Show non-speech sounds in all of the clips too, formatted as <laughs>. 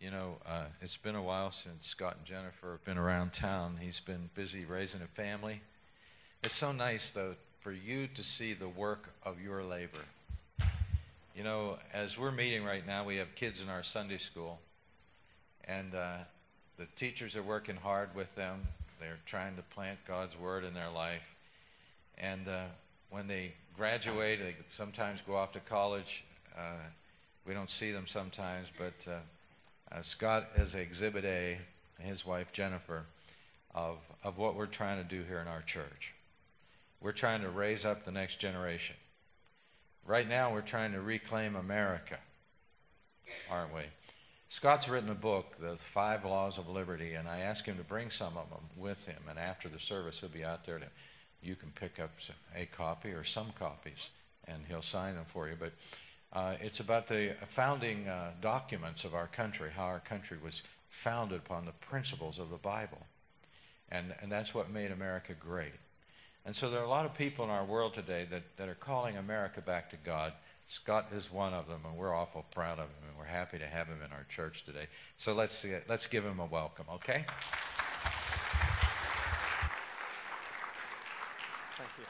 You know, uh, it's been a while since Scott and Jennifer have been around town. He's been busy raising a family. It's so nice, though, for you to see the work of your labor. You know, as we're meeting right now, we have kids in our Sunday school, and uh, the teachers are working hard with them. They're trying to plant God's word in their life. And uh, when they graduate, they sometimes go off to college. Uh, we don't see them sometimes, but uh, Scott is Exhibit A, his wife Jennifer, of, of what we're trying to do here in our church. We're trying to raise up the next generation. Right now, we're trying to reclaim America, aren't we? Scott's written a book, The Five Laws of Liberty, and I asked him to bring some of them with him. And after the service, he'll be out there to, you can pick up a copy or some copies, and he'll sign them for you. But uh, it's about the founding uh, documents of our country, how our country was founded upon the principles of the Bible. And, and that's what made America great. And so there are a lot of people in our world today that, that are calling America back to God. Scott is one of them, and we're awful proud of him, and we're happy to have him in our church today. So let's, let's give him a welcome, okay? Thank you.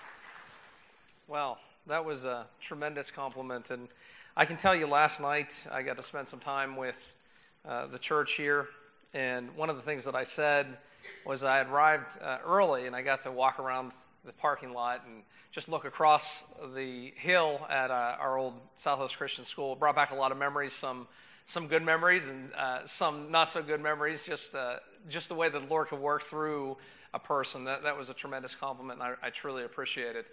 Well, that was a tremendous compliment. And I can tell you, last night I got to spend some time with uh, the church here. And one of the things that I said was I arrived uh, early and I got to walk around the parking lot and just look across the hill at uh, our old Southwest Christian School. It brought back a lot of memories, some some good memories and uh, some not so good memories. Just uh, just the way that the Lord could work through a person. That that was a tremendous compliment, and I, I truly appreciate it.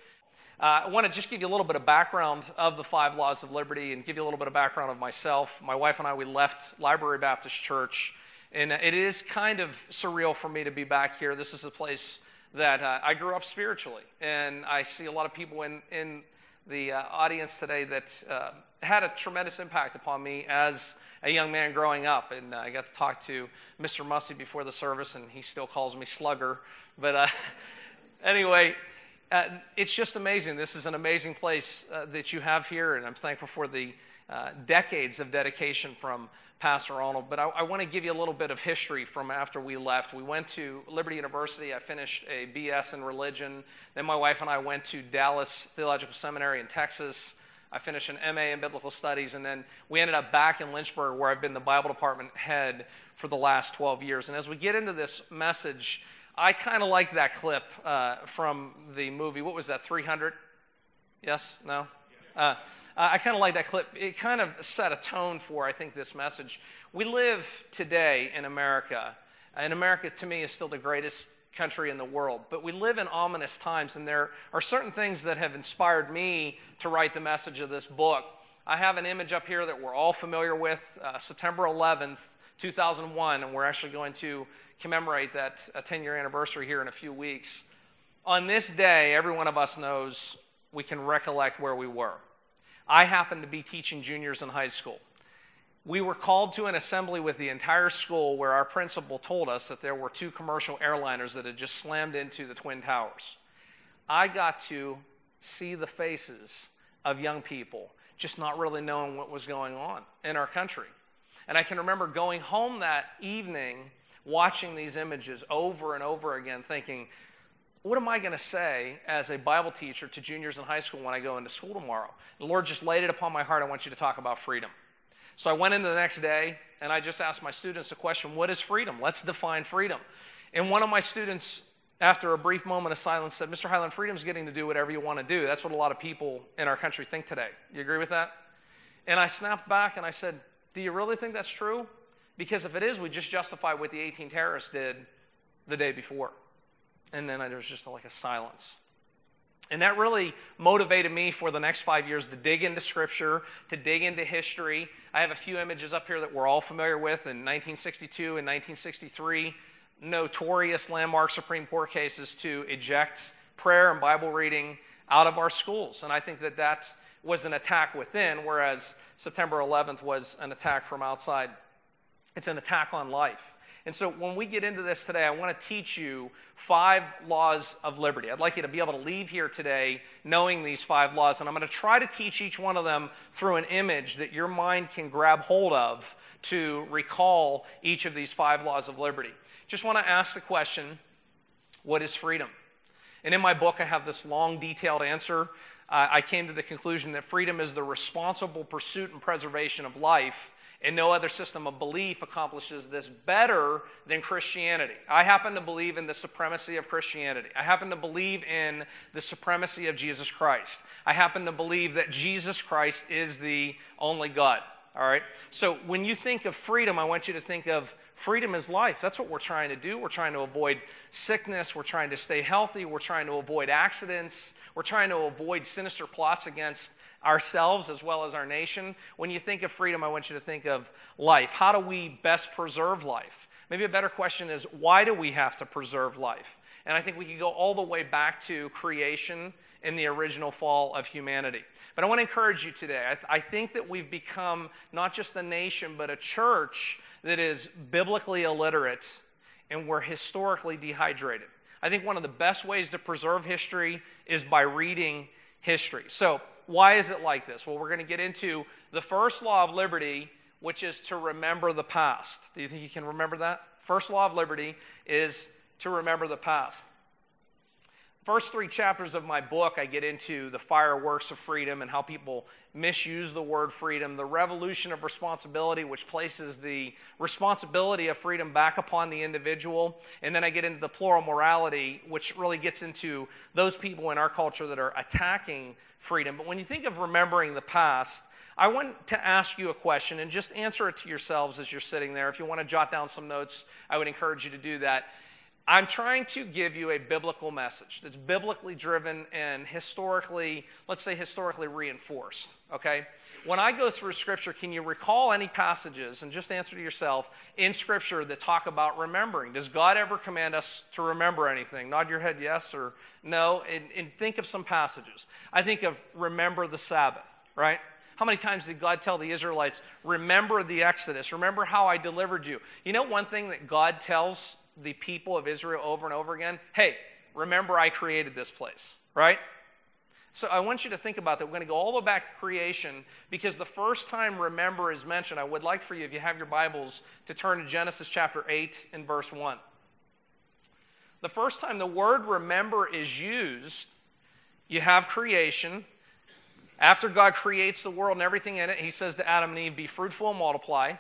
Uh, I want to just give you a little bit of background of the five laws of liberty and give you a little bit of background of myself. My wife and I, we left Library Baptist Church, and it is kind of surreal for me to be back here. This is a place that uh, I grew up spiritually, and I see a lot of people in, in the uh, audience today that uh, had a tremendous impact upon me as a young man growing up. And uh, I got to talk to Mr. Mussey before the service, and he still calls me Slugger. But uh, <laughs> anyway, uh, it's just amazing. This is an amazing place uh, that you have here, and I'm thankful for the uh, decades of dedication from Pastor Arnold. But I, I want to give you a little bit of history from after we left. We went to Liberty University. I finished a BS in religion. Then my wife and I went to Dallas Theological Seminary in Texas. I finished an MA in biblical studies, and then we ended up back in Lynchburg, where I've been the Bible department head for the last 12 years. And as we get into this message, I kind of like that clip uh, from the movie. What was that, 300? Yes? No? Uh, I kind of like that clip. It kind of set a tone for, I think, this message. We live today in America, and America to me is still the greatest country in the world. But we live in ominous times, and there are certain things that have inspired me to write the message of this book. I have an image up here that we're all familiar with uh, September 11th, 2001, and we're actually going to commemorate that 10 year anniversary here in a few weeks. On this day, every one of us knows we can recollect where we were. I happened to be teaching juniors in high school. We were called to an assembly with the entire school where our principal told us that there were two commercial airliners that had just slammed into the Twin Towers. I got to see the faces of young people just not really knowing what was going on in our country. And I can remember going home that evening watching these images over and over again, thinking, what am I going to say as a Bible teacher to juniors in high school when I go into school tomorrow? The Lord just laid it upon my heart. I want you to talk about freedom. So I went into the next day and I just asked my students a question What is freedom? Let's define freedom. And one of my students, after a brief moment of silence, said, Mr. Highland, freedom is getting to do whatever you want to do. That's what a lot of people in our country think today. You agree with that? And I snapped back and I said, Do you really think that's true? Because if it is, we just justify what the 18 terrorists did the day before. And then there was just like a silence. And that really motivated me for the next five years to dig into Scripture, to dig into history. I have a few images up here that we're all familiar with. In 1962 and 1963, notorious landmark Supreme Court cases to eject prayer and Bible reading out of our schools. And I think that that was an attack within, whereas September 11th was an attack from outside. it's an attack on life. And so when we get into this today, I want to teach you five laws of liberty. I'd like you to be able to leave here today knowing these five laws. And I'm going to try to teach each one of them through an image that your mind can grab hold of to recall each of these five laws of liberty. Just want to ask the question what is freedom? And in my book, I have this long, detailed answer. Uh, I came to the conclusion that freedom is the responsible pursuit and preservation of life and no other system of belief accomplishes this better than Christianity. I happen to believe in the supremacy of Christianity. I happen to believe in the supremacy of Jesus Christ. I happen to believe that Jesus Christ is the only God. All right? So when you think of freedom, I want you to think of freedom is life. That's what we're trying to do. We're trying to avoid sickness. We're trying to stay healthy. We're trying to avoid accidents. We're trying to avoid sinister plots against ourselves as well as our nation. When you think of freedom, I want you to think of life. How do we best preserve life? Maybe a better question is why do we have to preserve life? And I think we could go all the way back to creation and the original fall of humanity. But I want to encourage you today. I, th- I think that we've become not just a nation, but a church that is biblically illiterate and we're historically dehydrated. I think one of the best ways to preserve history is by reading history. So why is it like this? Well, we're going to get into the first law of liberty, which is to remember the past. Do you think you can remember that? First law of liberty is to remember the past. First three chapters of my book, I get into the fireworks of freedom and how people misuse the word freedom, the revolution of responsibility, which places the responsibility of freedom back upon the individual. And then I get into the plural morality, which really gets into those people in our culture that are attacking freedom. But when you think of remembering the past, I want to ask you a question and just answer it to yourselves as you're sitting there. If you want to jot down some notes, I would encourage you to do that. I'm trying to give you a biblical message that's biblically driven and historically, let's say, historically reinforced. Okay? When I go through Scripture, can you recall any passages, and just answer to yourself, in Scripture that talk about remembering? Does God ever command us to remember anything? Nod your head yes or no, and, and think of some passages. I think of remember the Sabbath, right? How many times did God tell the Israelites, remember the Exodus? Remember how I delivered you? You know, one thing that God tells the people of Israel over and over again hey, remember I created this place, right? So I want you to think about that. We're going to go all the way back to creation because the first time remember is mentioned, I would like for you, if you have your Bibles, to turn to Genesis chapter 8 and verse 1. The first time the word remember is used, you have creation. After God creates the world and everything in it, he says to Adam and Eve, Be fruitful and multiply.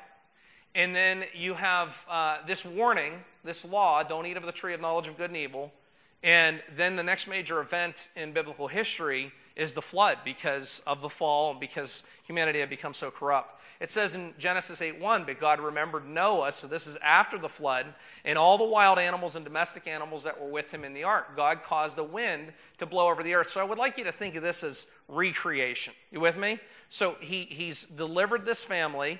And then you have uh, this warning, this law don't eat of the tree of knowledge of good and evil. And then the next major event in biblical history is the flood because of the fall and because humanity had become so corrupt. It says in Genesis 8:1, but God remembered Noah, so this is after the flood, and all the wild animals and domestic animals that were with him in the ark. God caused a wind to blow over the earth. So I would like you to think of this as recreation. You with me? So he, he's delivered this family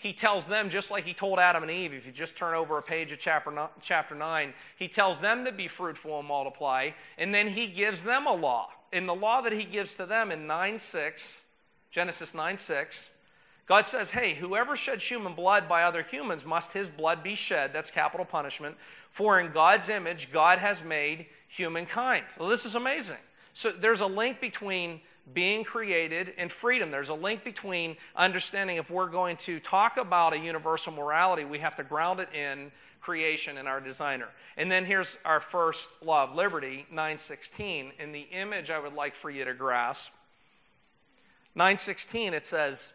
he tells them, just like he told Adam and Eve, if you just turn over a page of chapter, chapter 9, he tells them to be fruitful and multiply, and then he gives them a law. In the law that he gives to them in 9 6, Genesis 9 6, God says, hey, whoever sheds human blood by other humans must his blood be shed. That's capital punishment. For in God's image, God has made humankind. Well, this is amazing. So there's a link between being created and freedom. There's a link between understanding if we're going to talk about a universal morality, we have to ground it in creation and our designer. And then here's our first law of liberty, 916. In the image I would like for you to grasp, 916 it says,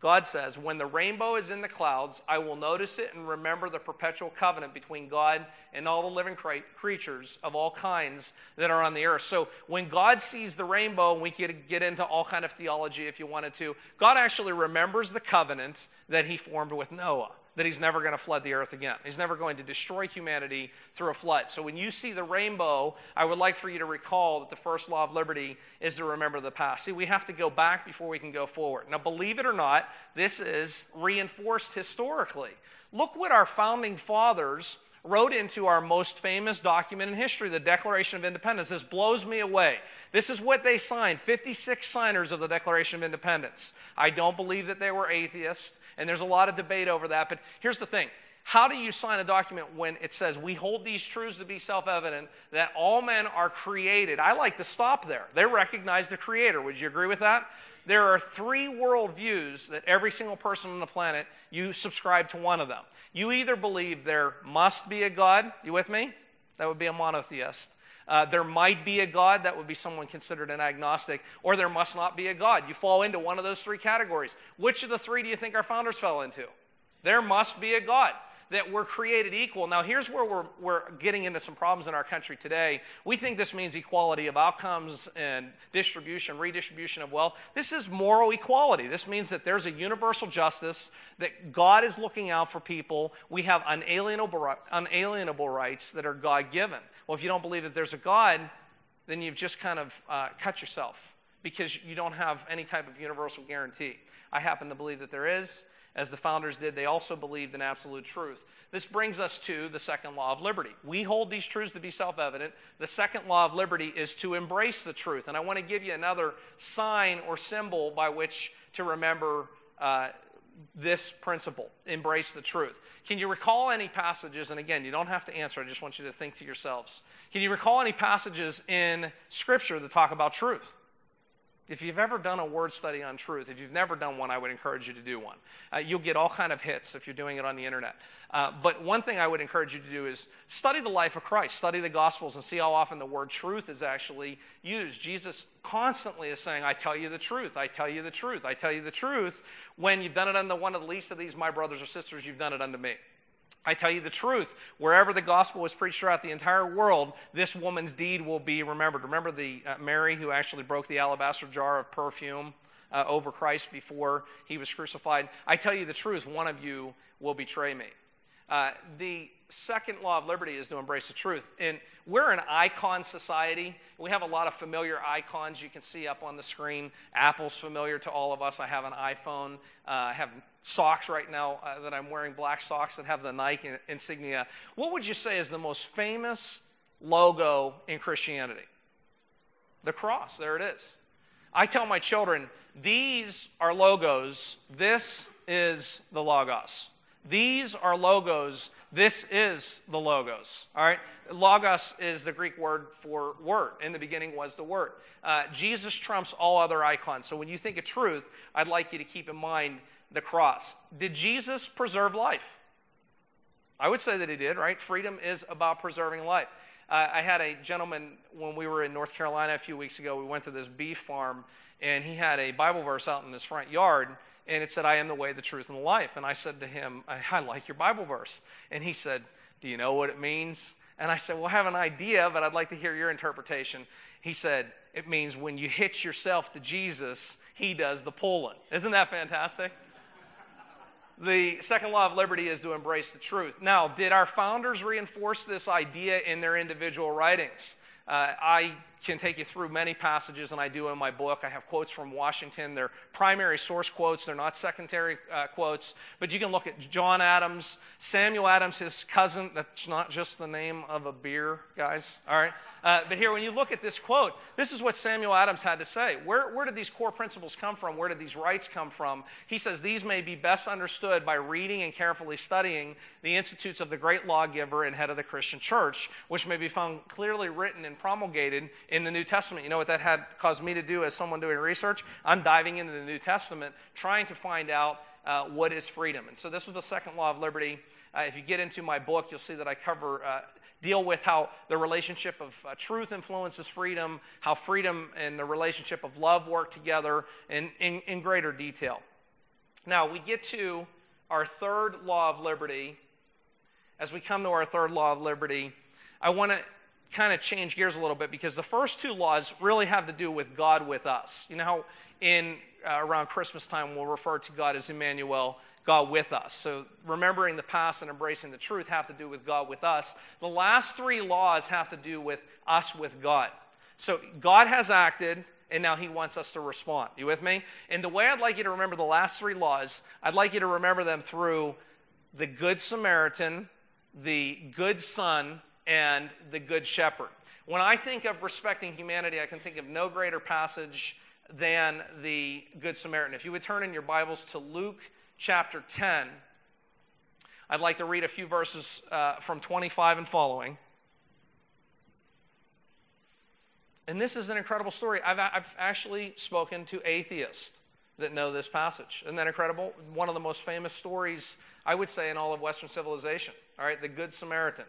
God says, When the rainbow is in the clouds, I will notice it and remember the perpetual covenant between God and all the living creatures of all kinds that are on the earth. So when God sees the rainbow, and we could get into all kind of theology if you wanted to, God actually remembers the covenant that he formed with Noah that he's never going to flood the earth again. He's never going to destroy humanity through a flood. So when you see the rainbow, I would like for you to recall that the first law of liberty is to remember the past. See, we have to go back before we can go forward. Now, believe it or not, this is reinforced historically. Look what our founding fathers wrote into our most famous document in history, the Declaration of Independence. This blows me away. This is what they signed 56 signers of the Declaration of Independence. I don't believe that they were atheists. And there's a lot of debate over that. But here's the thing how do you sign a document when it says, We hold these truths to be self evident that all men are created? I like to stop there. They recognize the Creator. Would you agree with that? There are three worldviews that every single person on the planet, you subscribe to one of them. You either believe there must be a God, you with me? That would be a monotheist. Uh, there might be a God, that would be someone considered an agnostic, or there must not be a God. You fall into one of those three categories. Which of the three do you think our founders fell into? There must be a God that we're created equal. Now, here's where we're, we're getting into some problems in our country today. We think this means equality of outcomes and distribution, redistribution of wealth. This is moral equality. This means that there's a universal justice, that God is looking out for people. We have unalienable, unalienable rights that are God given. Well, if you don't believe that there's a God, then you've just kind of uh, cut yourself because you don't have any type of universal guarantee. I happen to believe that there is as the founders did, they also believed in absolute truth. This brings us to the second law of liberty. We hold these truths to be self evident. The second law of liberty is to embrace the truth. And I want to give you another sign or symbol by which to remember uh, this principle embrace the truth. Can you recall any passages? And again, you don't have to answer, I just want you to think to yourselves. Can you recall any passages in Scripture that talk about truth? If you've ever done a word study on truth, if you've never done one, I would encourage you to do one. Uh, you'll get all kind of hits if you're doing it on the internet. Uh, but one thing I would encourage you to do is study the life of Christ, study the Gospels, and see how often the word truth is actually used. Jesus constantly is saying, "I tell you the truth. I tell you the truth. I tell you the truth." When you've done it unto one of the least of these, my brothers or sisters, you've done it unto me. I tell you the truth, wherever the gospel was preached throughout the entire world, this woman's deed will be remembered. Remember the uh, Mary who actually broke the alabaster jar of perfume uh, over Christ before he was crucified? I tell you the truth, one of you will betray me. Uh, the second law of liberty is to embrace the truth. And we're an icon society. We have a lot of familiar icons you can see up on the screen. Apple's familiar to all of us. I have an iPhone. Uh, I have socks right now uh, that I'm wearing, black socks that have the Nike insignia. What would you say is the most famous logo in Christianity? The cross. There it is. I tell my children, these are logos. This is the Logos. These are logos. This is the logos. All right? Logos is the Greek word for word. In the beginning was the word. Uh, Jesus trumps all other icons. So when you think of truth, I'd like you to keep in mind the cross. Did Jesus preserve life? I would say that he did, right? Freedom is about preserving life. Uh, I had a gentleman when we were in North Carolina a few weeks ago. We went to this beef farm, and he had a Bible verse out in his front yard and it said, I am the way, the truth, and the life. And I said to him, I, I like your Bible verse. And he said, Do you know what it means? And I said, Well, I have an idea, but I'd like to hear your interpretation. He said, It means when you hitch yourself to Jesus, he does the pulling. Isn't that fantastic? the second law of liberty is to embrace the truth. Now, did our founders reinforce this idea in their individual writings? Uh, I can take you through many passages, and I do in my book. I have quotes from Washington. They're primary source quotes, they're not secondary uh, quotes. But you can look at John Adams, Samuel Adams, his cousin. That's not just the name of a beer, guys. All right? Uh, but here, when you look at this quote, this is what Samuel Adams had to say. Where, where did these core principles come from? Where did these rights come from? He says these may be best understood by reading and carefully studying the institutes of the great lawgiver and head of the Christian church, which may be found clearly written and promulgated in the New Testament. You know what that had caused me to do as someone doing research? I'm diving into the New Testament, trying to find out uh, what is freedom. And so this was the second law of liberty. Uh, if you get into my book, you'll see that I cover, uh, deal with how the relationship of uh, truth influences freedom, how freedom and the relationship of love work together in, in, in greater detail. Now, we get to our third law of liberty. As we come to our third law of liberty, I want to kind of change gears a little bit because the first two laws really have to do with God with us. You know how in uh, around Christmas time we'll refer to God as Emmanuel, God with us. So remembering the past and embracing the truth have to do with God with us. The last three laws have to do with us with God. So God has acted and now he wants us to respond. You with me? And the way I'd like you to remember the last three laws, I'd like you to remember them through the good Samaritan, the good son, and the Good Shepherd. When I think of respecting humanity, I can think of no greater passage than the Good Samaritan. If you would turn in your Bibles to Luke chapter 10. I'd like to read a few verses uh, from 25 and following. And this is an incredible story. I've, I've actually spoken to atheists that know this passage. Isn't that incredible? One of the most famous stories, I would say, in all of Western civilization. All right, the Good Samaritan.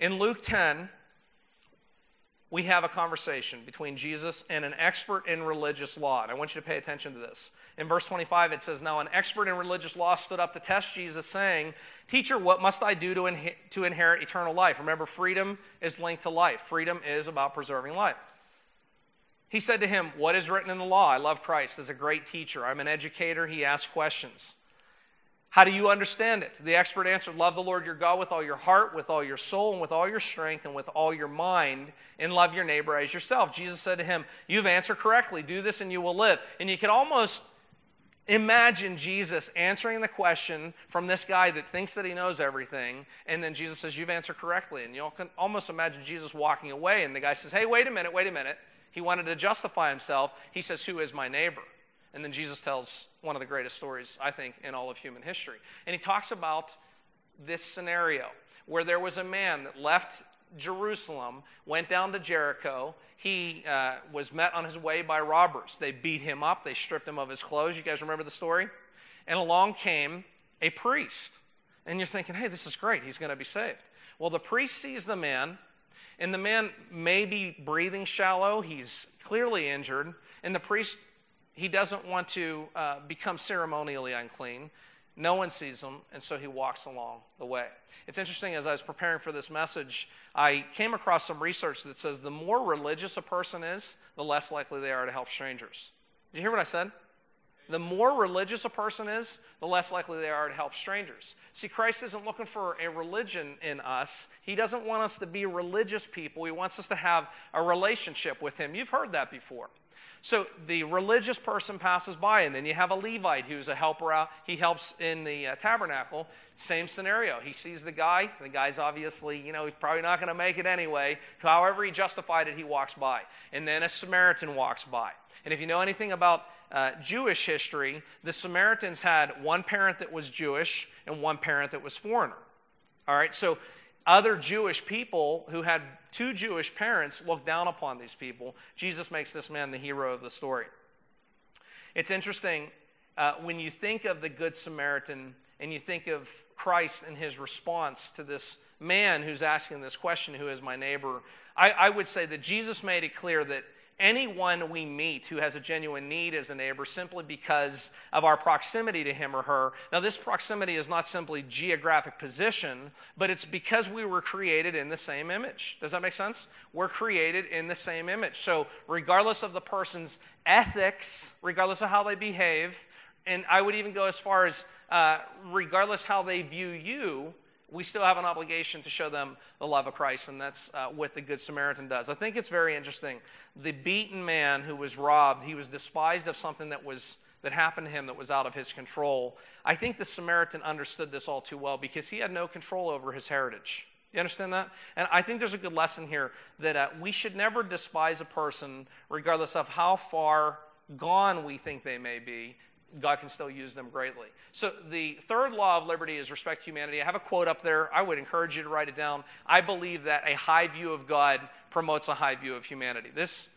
In Luke 10, we have a conversation between Jesus and an expert in religious law. And I want you to pay attention to this. In verse 25, it says, Now an expert in religious law stood up to test Jesus, saying, Teacher, what must I do to, to inherit eternal life? Remember, freedom is linked to life, freedom is about preserving life. He said to him, What is written in the law? I love Christ as a great teacher. I'm an educator. He asks questions. How do you understand it? The expert answered, Love the Lord your God with all your heart, with all your soul, and with all your strength, and with all your mind, and love your neighbor as yourself. Jesus said to him, You've answered correctly. Do this and you will live. And you can almost imagine Jesus answering the question from this guy that thinks that he knows everything. And then Jesus says, You've answered correctly. And you can almost imagine Jesus walking away. And the guy says, Hey, wait a minute, wait a minute. He wanted to justify himself. He says, Who is my neighbor? And then Jesus tells one of the greatest stories, I think, in all of human history. And he talks about this scenario where there was a man that left Jerusalem, went down to Jericho. He uh, was met on his way by robbers. They beat him up, they stripped him of his clothes. You guys remember the story? And along came a priest. And you're thinking, hey, this is great. He's going to be saved. Well, the priest sees the man and the man may be breathing shallow, he's clearly injured, and the priest, he doesn't want to uh, become ceremonially unclean. No one sees him, and so he walks along the way. It's interesting, as I was preparing for this message, I came across some research that says the more religious a person is, the less likely they are to help strangers. Did you hear what I said? The more religious a person is, the less likely they are to help strangers. See, Christ isn't looking for a religion in us. He doesn't want us to be religious people. He wants us to have a relationship with Him. You've heard that before. So the religious person passes by, and then you have a Levite who's a helper out. He helps in the uh, tabernacle. Same scenario. He sees the guy. The guy's obviously, you know, he's probably not going to make it anyway. However, he justified it, he walks by. And then a Samaritan walks by. And if you know anything about uh, Jewish history, the Samaritans had one parent that was Jewish and one parent that was foreigner. All right, so other Jewish people who had two Jewish parents looked down upon these people. Jesus makes this man the hero of the story. It's interesting uh, when you think of the Good Samaritan and you think of Christ and his response to this man who's asking this question, Who is my neighbor? I, I would say that Jesus made it clear that anyone we meet who has a genuine need as a neighbor simply because of our proximity to him or her. Now, this proximity is not simply geographic position, but it's because we were created in the same image. Does that make sense? We're created in the same image. So, regardless of the person's ethics, regardless of how they behave, and I would even go as far as uh, regardless how they view you, we still have an obligation to show them the love of Christ, and that's uh, what the Good Samaritan does. I think it's very interesting. The beaten man who was robbed, he was despised of something that was that happened to him that was out of his control. I think the Samaritan understood this all too well because he had no control over his heritage. You understand that? And I think there's a good lesson here that uh, we should never despise a person, regardless of how far gone we think they may be, God can still use them greatly. So, the third law of liberty is respect humanity. I have a quote up there. I would encourage you to write it down. I believe that a high view of God promotes a high view of humanity. This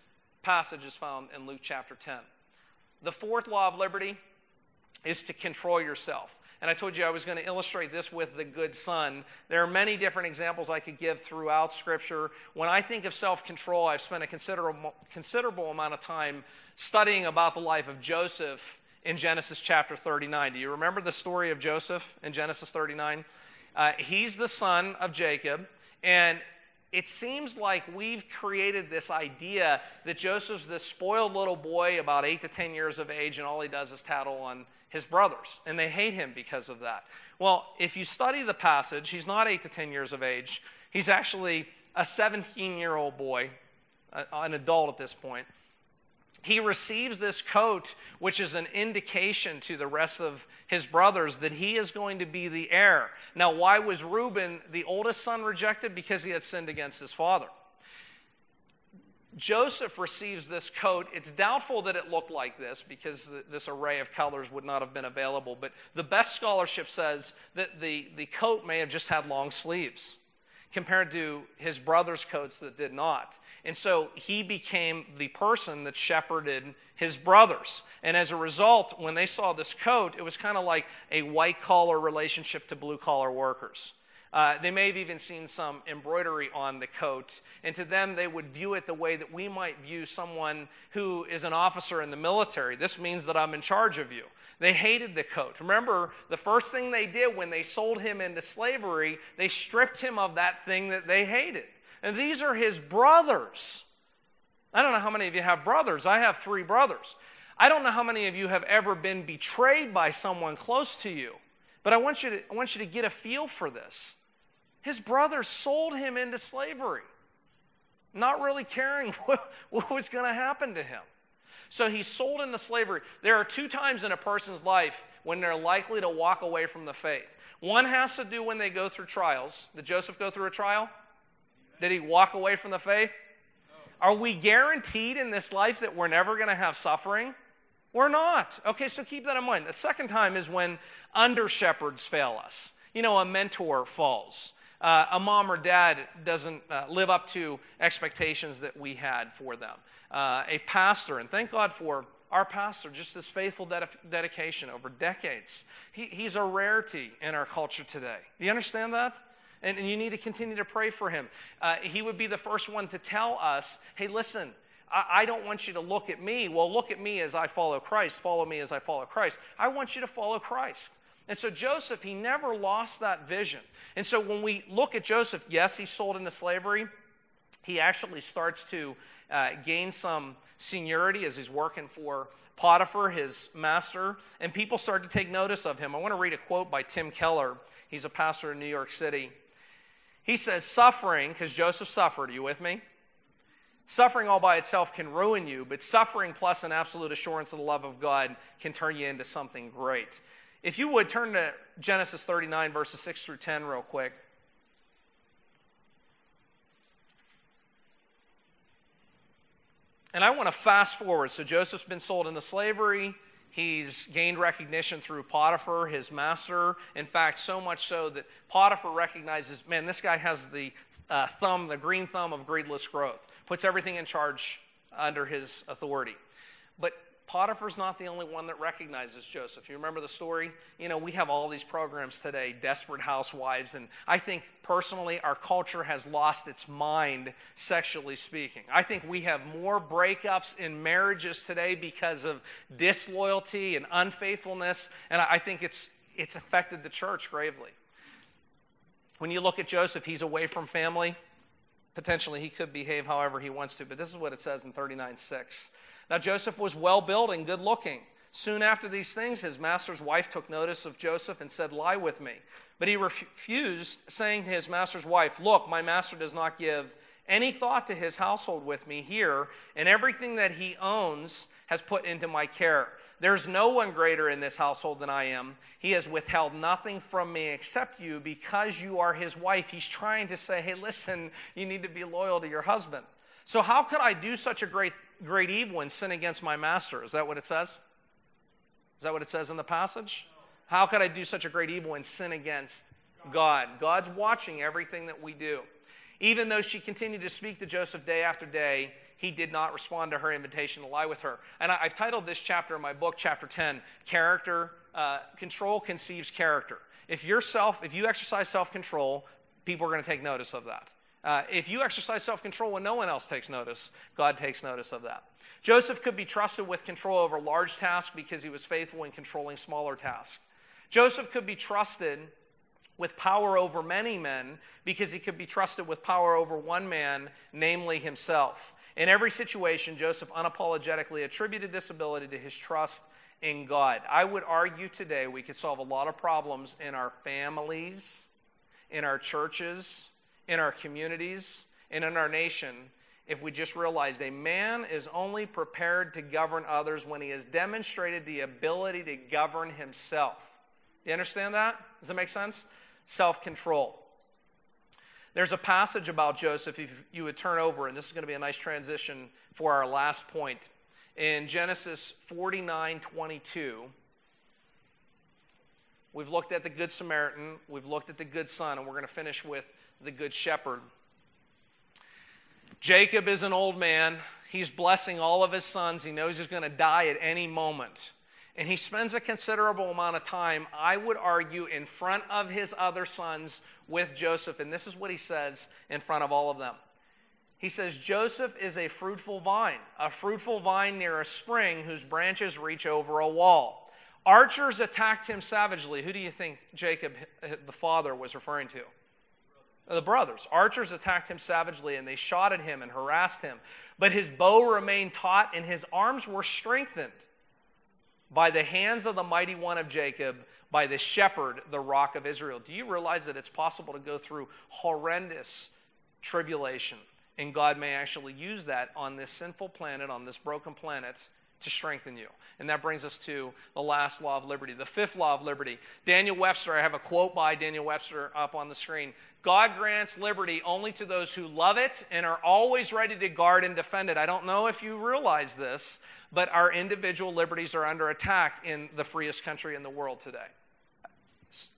passage is found in Luke chapter 10. The fourth law of liberty is to control yourself. And I told you I was going to illustrate this with the good son. There are many different examples I could give throughout Scripture. When I think of self control, I've spent a considerable, considerable amount of time studying about the life of Joseph in Genesis chapter 39. Do you remember the story of Joseph in Genesis 39? Uh, he's the son of Jacob, and it seems like we've created this idea that Joseph's this spoiled little boy about eight to 10 years of age, and all he does is tattle on his brothers, and they hate him because of that. Well, if you study the passage, he's not eight to 10 years of age. He's actually a 17 year old boy, an adult at this point he receives this coat, which is an indication to the rest of his brothers that he is going to be the heir. Now, why was Reuben, the oldest son, rejected? Because he had sinned against his father. Joseph receives this coat. It's doubtful that it looked like this because this array of colors would not have been available. But the best scholarship says that the, the coat may have just had long sleeves compared to his brother's coats that did not. And so he became the person that shepherded his brothers. And as a result, when they saw this coat, it was kind of like a white collar relationship to blue collar workers. Uh, they may have even seen some embroidery on the coat, and to them, they would view it the way that we might view someone who is an officer in the military. This means that I'm in charge of you. They hated the coat. Remember, the first thing they did when they sold him into slavery, they stripped him of that thing that they hated. And these are his brothers. I don't know how many of you have brothers. I have three brothers. I don't know how many of you have ever been betrayed by someone close to you, but I want you to, I want you to get a feel for this. His brothers sold him into slavery, not really caring <laughs> what, what was going to happen to him. So he's sold into slavery. There are two times in a person's life when they're likely to walk away from the faith. One has to do when they go through trials. Did Joseph go through a trial? Did he walk away from the faith? Are we guaranteed in this life that we're never going to have suffering? We're not. Okay, so keep that in mind. The second time is when under shepherds fail us. You know, a mentor falls. Uh, a mom or dad doesn't uh, live up to expectations that we had for them. Uh, a pastor, and thank God for our pastor, just this faithful ded- dedication over decades. He, he's a rarity in our culture today. Do you understand that? And, and you need to continue to pray for him. Uh, he would be the first one to tell us hey, listen, I, I don't want you to look at me. Well, look at me as I follow Christ. Follow me as I follow Christ. I want you to follow Christ. And so Joseph, he never lost that vision. And so when we look at Joseph, yes, he's sold into slavery. He actually starts to uh, gain some seniority as he's working for Potiphar, his master, and people start to take notice of him. I want to read a quote by Tim Keller. He's a pastor in New York City. He says, Suffering, because Joseph suffered, are you with me? Suffering all by itself can ruin you, but suffering plus an absolute assurance of the love of God can turn you into something great. If you would turn to Genesis 39, verses 6 through 10, real quick. And I want to fast forward. So Joseph's been sold into slavery. He's gained recognition through Potiphar, his master. In fact, so much so that Potiphar recognizes, man, this guy has the uh, thumb, the green thumb of greedless growth, puts everything in charge under his authority. But Potiphar's not the only one that recognizes Joseph. You remember the story? You know, we have all these programs today, Desperate Housewives, and I think personally our culture has lost its mind, sexually speaking. I think we have more breakups in marriages today because of disloyalty and unfaithfulness, and I think it's, it's affected the church gravely. When you look at Joseph, he's away from family. Potentially, he could behave however he wants to, but this is what it says in 39 6. Now, Joseph was well built and good looking. Soon after these things, his master's wife took notice of Joseph and said, Lie with me. But he refused, saying to his master's wife, Look, my master does not give any thought to his household with me here, and everything that he owns has put into my care. There's no one greater in this household than I am. He has withheld nothing from me except you because you are his wife. He's trying to say, hey, listen, you need to be loyal to your husband. So, how could I do such a great great evil and sin against my master. Is that what it says? Is that what it says in the passage? How could I do such a great evil and sin against God? God's watching everything that we do. Even though she continued to speak to Joseph day after day, he did not respond to her invitation to lie with her. And I, have titled this chapter in my book, chapter 10, Character, uh, Control Conceives Character. If, yourself, if you exercise self control, people are going to take notice of that. Uh, if you exercise self control when no one else takes notice, God takes notice of that. Joseph could be trusted with control over large tasks because he was faithful in controlling smaller tasks. Joseph could be trusted with power over many men because he could be trusted with power over one man, namely himself. In every situation, Joseph unapologetically attributed this ability to his trust in God. I would argue today we could solve a lot of problems in our families, in our churches, in our communities, and in our nation if we just realized a man is only prepared to govern others when he has demonstrated the ability to govern himself. Do you understand that? Does that make sense? Self control. There's a passage about Joseph, if you would turn over, and this is going to be a nice transition for our last point. In Genesis 49 22, we've looked at the Good Samaritan, we've looked at the Good Son, and we're going to finish with the Good Shepherd. Jacob is an old man. He's blessing all of his sons. He knows he's going to die at any moment. And he spends a considerable amount of time, I would argue, in front of his other sons with Joseph. And this is what he says in front of all of them. He says, Joseph is a fruitful vine, a fruitful vine near a spring whose branches reach over a wall. Archers attacked him savagely. Who do you think Jacob, the father, was referring to? The brothers. Archers attacked him savagely and they shot at him and harassed him. But his bow remained taut and his arms were strengthened by the hands of the mighty one of Jacob, by the shepherd, the rock of Israel. Do you realize that it's possible to go through horrendous tribulation? And God may actually use that on this sinful planet, on this broken planet, to strengthen you. And that brings us to the last law of liberty, the fifth law of liberty. Daniel Webster, I have a quote by Daniel Webster up on the screen. God grants liberty only to those who love it and are always ready to guard and defend it. I don't know if you realize this, but our individual liberties are under attack in the freest country in the world today.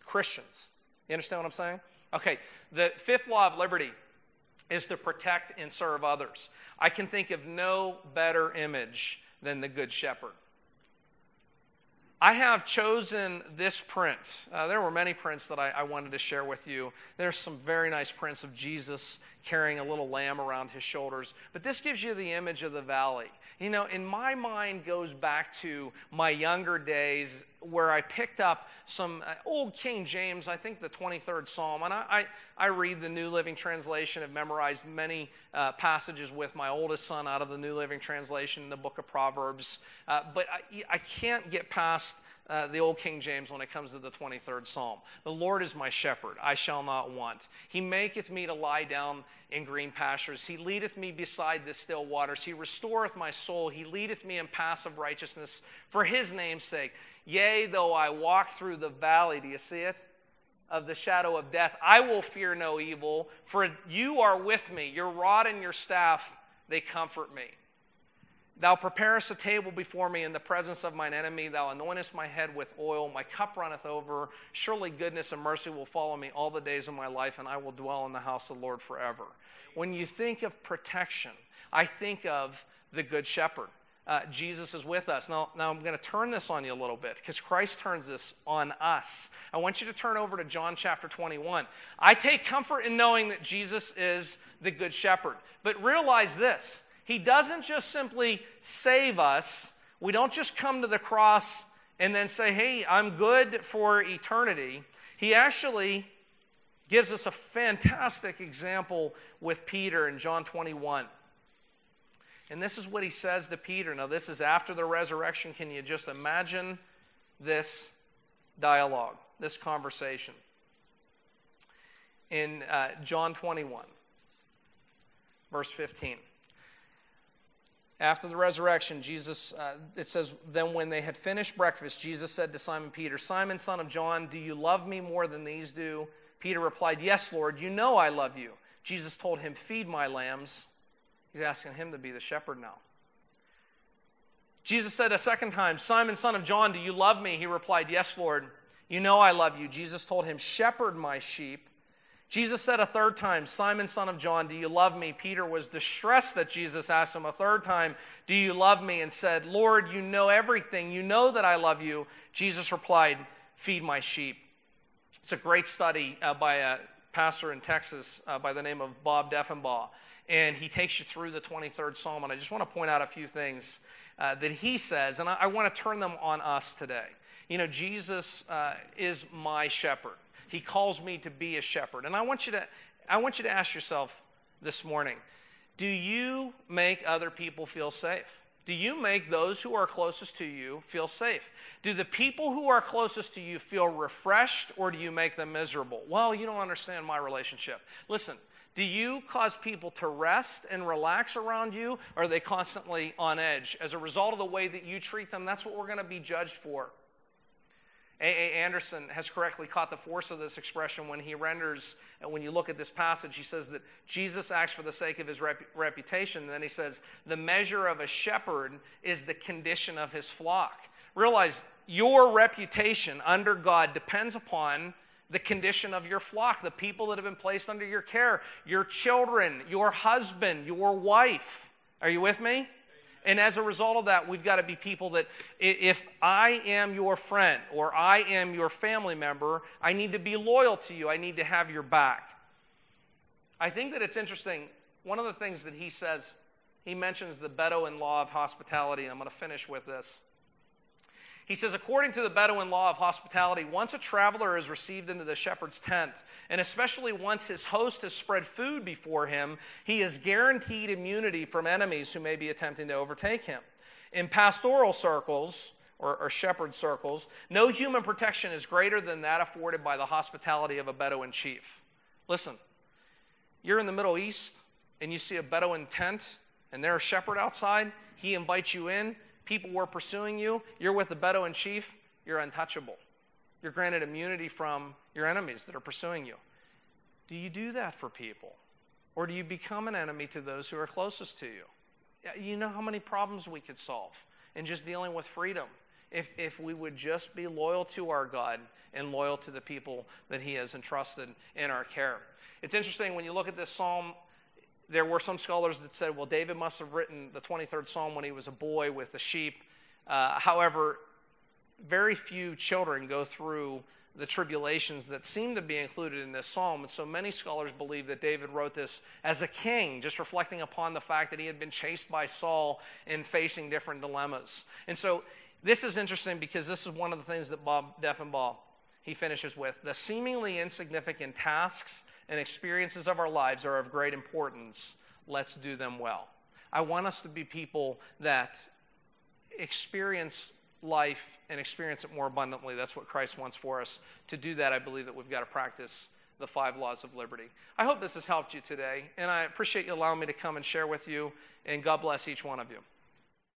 Christians. You understand what I'm saying? Okay, the fifth law of liberty is to protect and serve others. I can think of no better image than the Good Shepherd. I have chosen this print. Uh, there were many prints that I, I, wanted to share with you. There's some very nice prints of Jesus carrying a little lamb around his shoulders. But this gives you the image of the valley. You know, in my mind goes back to my younger days where I picked up some uh, old King James, I think the 23rd Psalm, and I, I, I read the New Living Translation, have memorized many uh, passages with my oldest son out of the New Living Translation, in the book of Proverbs, uh, but I, I can't get past uh, the old King James when it comes to the 23rd Psalm. The Lord is my shepherd, I shall not want. He maketh me to lie down in green pastures. He leadeth me beside the still waters. He restoreth my soul. He leadeth me in paths of righteousness for his name's sake. Yea, though I walk through the valley, do you see it? Of the shadow of death, I will fear no evil, for you are with me. Your rod and your staff, they comfort me. Thou preparest a table before me in the presence of mine enemy. Thou anointest my head with oil. My cup runneth over. Surely goodness and mercy will follow me all the days of my life, and I will dwell in the house of the Lord forever. When you think of protection, I think of the Good Shepherd. Uh, Jesus is with us. Now, now I'm going to turn this on you a little bit because Christ turns this on us. I want you to turn over to John chapter 21. I take comfort in knowing that Jesus is the Good Shepherd. But realize this he doesn't just simply save us. We don't just come to the cross and then say, hey, I'm good for eternity. He actually gives us a fantastic example with Peter in John 21. And this is what he says to Peter. Now, this is after the resurrection. Can you just imagine this dialogue, this conversation? In uh, John 21, verse 15 after the resurrection, Jesus, uh, it says, then when they had finished breakfast, Jesus said to Simon Peter, Simon, son of John, do you love me more than these do? Peter replied, Yes, Lord, you know I love you. Jesus told him, Feed my lambs. He's asking him to be the shepherd now. Jesus said a second time, Simon, son of John, do you love me? He replied, Yes, Lord, you know I love you. Jesus told him, Shepherd my sheep. Jesus said a third time, Simon, son of John, do you love me? Peter was distressed that Jesus asked him a third time, Do you love me? and said, Lord, you know everything. You know that I love you. Jesus replied, Feed my sheep. It's a great study uh, by a pastor in Texas uh, by the name of Bob Deffinbaugh. And he takes you through the 23rd Psalm. And I just want to point out a few things uh, that he says, and I, I want to turn them on us today. You know, Jesus uh, is my shepherd. He calls me to be a shepherd. And I want you to, I want you to ask yourself this morning do you make other people feel safe? Do you make those who are closest to you feel safe? Do the people who are closest to you feel refreshed or do you make them miserable? Well, you don't understand my relationship. Listen, do you cause people to rest and relax around you or are they constantly on edge? As a result of the way that you treat them, that's what we're going to be judged for. A. A. Anderson has correctly caught the force of this expression when he renders, when you look at this passage, he says that Jesus acts for the sake of his rep- reputation. And then he says, the measure of a shepherd is the condition of his flock. Realize your reputation under God depends upon the condition of your flock, the people that have been placed under your care, your children, your husband, your wife. Are you with me? And as a result of that, we've got to be people that if I am your friend or I am your family member, I need to be loyal to you. I need to have your back. I think that it's interesting. One of the things that he says, he mentions the Bedouin law of hospitality. I'm going to finish with this. He says, according to the Bedouin law of hospitality, once a traveler is received into the shepherd's tent, and especially once his host has spread food before him, he is guaranteed immunity from enemies who may be attempting to overtake him. In pastoral circles, or, or shepherd circles, no human protection is greater than that afforded by the hospitality of a Bedouin chief. Listen, you're in the Middle East and you see a Bedouin tent and there's a shepherd outside, he invites you in, people were pursuing you, you're with the Bedouin chief, you're untouchable. You're granted immunity from your enemies that are pursuing you. Do you do that for people? Or do you become an enemy to those who are closest to you? You know how many problems we could solve in just dealing with freedom if, if we would just be loyal to our God and loyal to the people that He has entrusted in our care. It's interesting when you look at this psalm there were some scholars that said, well, David must have written the 23rd Psalm when he was a boy with the sheep. Uh, however, very few children go through the tribulations that seem to be included in this psalm. And so many scholars believe that David wrote this as a king, just reflecting upon the fact that he had been chased by Saul and facing different dilemmas. And so this is interesting because this is one of the things that Bob Deffinbaugh he finishes with. The seemingly insignificant tasks and experiences of our lives are of great importance. Let's do them well. I want us to be people that experience life and experience it more abundantly. That's what Christ wants for us. To do that, I believe that we've got to practice the five laws of liberty. I hope this has helped you today, and I appreciate you allowing me to come and share with you, and God bless each one of you.